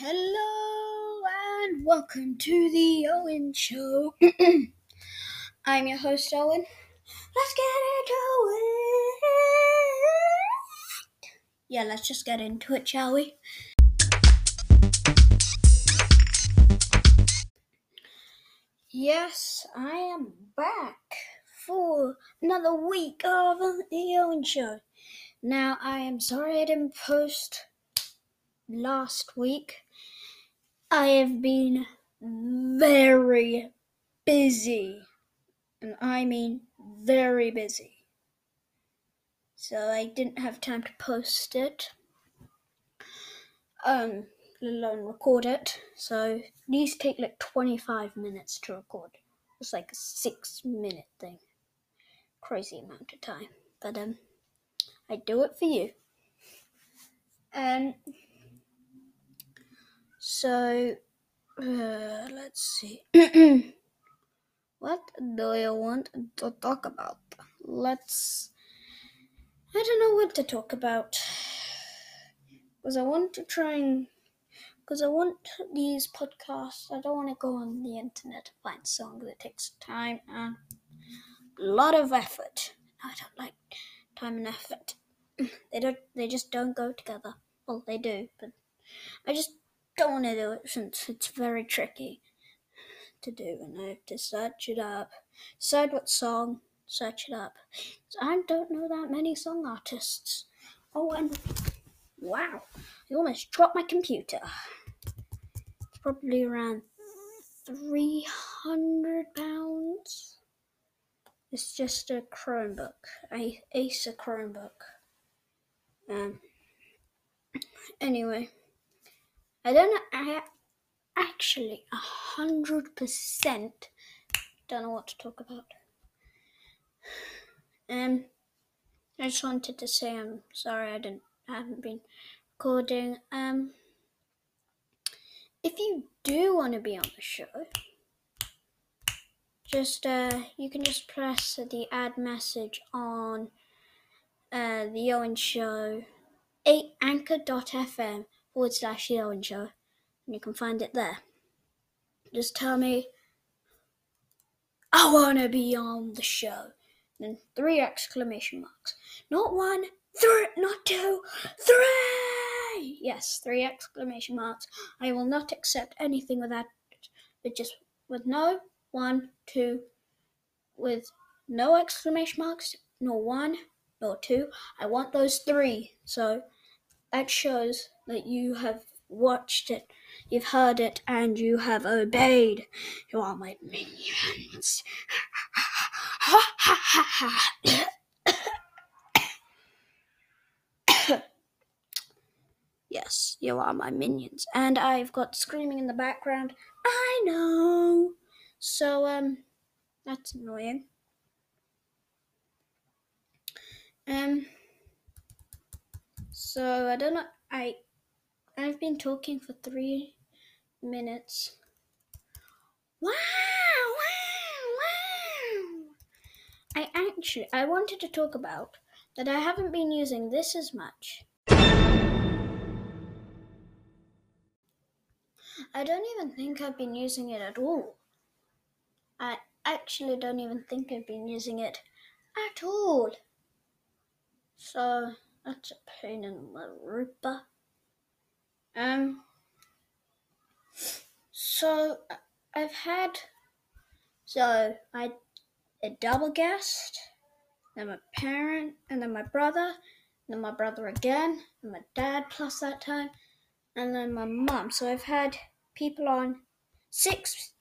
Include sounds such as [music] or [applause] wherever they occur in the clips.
Hello and welcome to the Owen Show. [clears throat] I'm your host, Owen. Let's get into it. Yeah, let's just get into it, shall we? Yes, I am back for another week of the Owen Show. Now, I am sorry I didn't post last week. I have been very busy, and I mean very busy. So I didn't have time to post it, um, let alone record it. So these take like 25 minutes to record. It's like a six minute thing. Crazy amount of time. But um, I do it for you. And so uh, let's see. [clears throat] what do you want to talk about? Let's. I don't know what to talk about. Because I want to try and. Because I want these podcasts, I don't want to go on the internet to find songs. It takes time and a lot of effort. I don't like time and effort. [clears throat] They don't. They just don't go together. Well, they do, but I just don't want to do it since it's very tricky to do, and I have to search it up, decide what song, search it up. I don't know that many song artists. Oh, and wow, I almost dropped my computer. It's probably around three hundred pounds. It's just a Chromebook, a Acer Chromebook. Um. Anyway. I don't know. I actually a hundred percent don't know what to talk about. Um, I just wanted to say I'm sorry I didn't I haven't been recording. Um, if you do want to be on the show, just uh, you can just press the add message on uh, the Owen Show, anchor.fm forward slash The Show, and you can find it there. Just tell me, I want to be on the show. Then three exclamation marks. Not one, three, not two, three! Yes, three exclamation marks. I will not accept anything without but just with no one, two, with no exclamation marks, nor one, nor two. I want those three. So that shows that you have watched it, you've heard it, and you have obeyed. You are my minions. yes, you are my minions. And I've got screaming in the background. I know. So, um, that's annoying. Um, so I don't know. I I've been talking for three minutes. Wow! Wow! Wow! I actually I wanted to talk about that. I haven't been using this as much. I don't even think I've been using it at all. I actually don't even think I've been using it at all. So that's a pain in the ripper. Um. So I've had. So I a double guest, then my parent, and then my brother, then my brother again, and my dad plus that time, and then my mum. So I've had people on six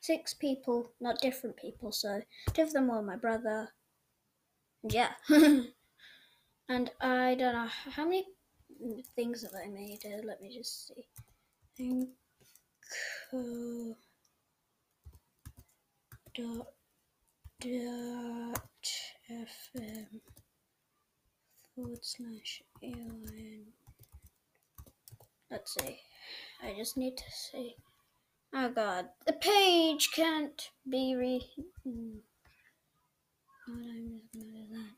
six people, not different people. So two of them were my brother. Yeah. [laughs] And I don't know how many things that I made. Uh, let me just see. Anchor dot dot fm forward slash alien. Let's see. I just need to see. Oh god, the page can't be re. I'm just gonna do that.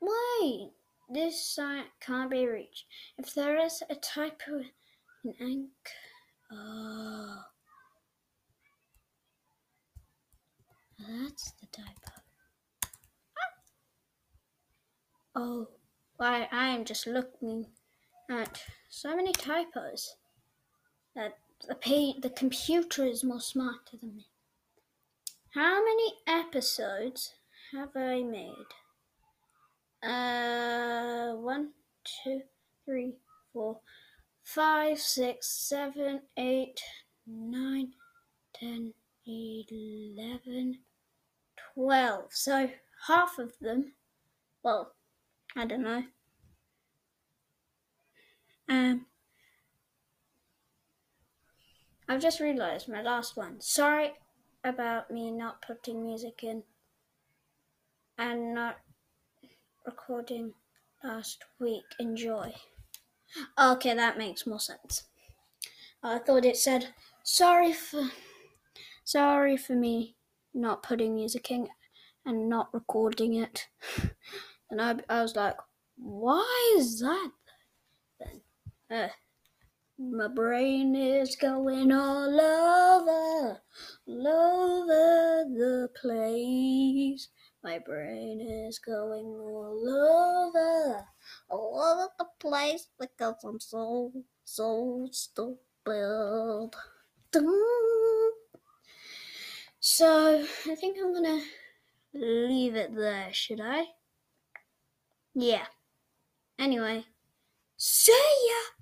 Wait, this site can't be reached. If there is a typo in ink. Oh. That's the typo. Ah. Oh, why I am just looking at so many typos that the page, the computer is more smarter than me. How many episodes have I made? Uh, one, two, three, four, five, six, seven, eight, nine, ten, eleven, twelve. So half of them, well, I don't know. Um, I've just realised my last one. Sorry about me not putting music in and not recording last week. Enjoy. Okay, that makes more sense. I thought it said sorry for sorry for me not putting music in and not recording it. [laughs] And I, I was like, why is that then? Uh, my brain is going all over, all over the place. My brain is going all over, all over the place because I'm so, so stupid. So, I think I'm gonna leave it there, should I? Yeah. Anyway, see ya!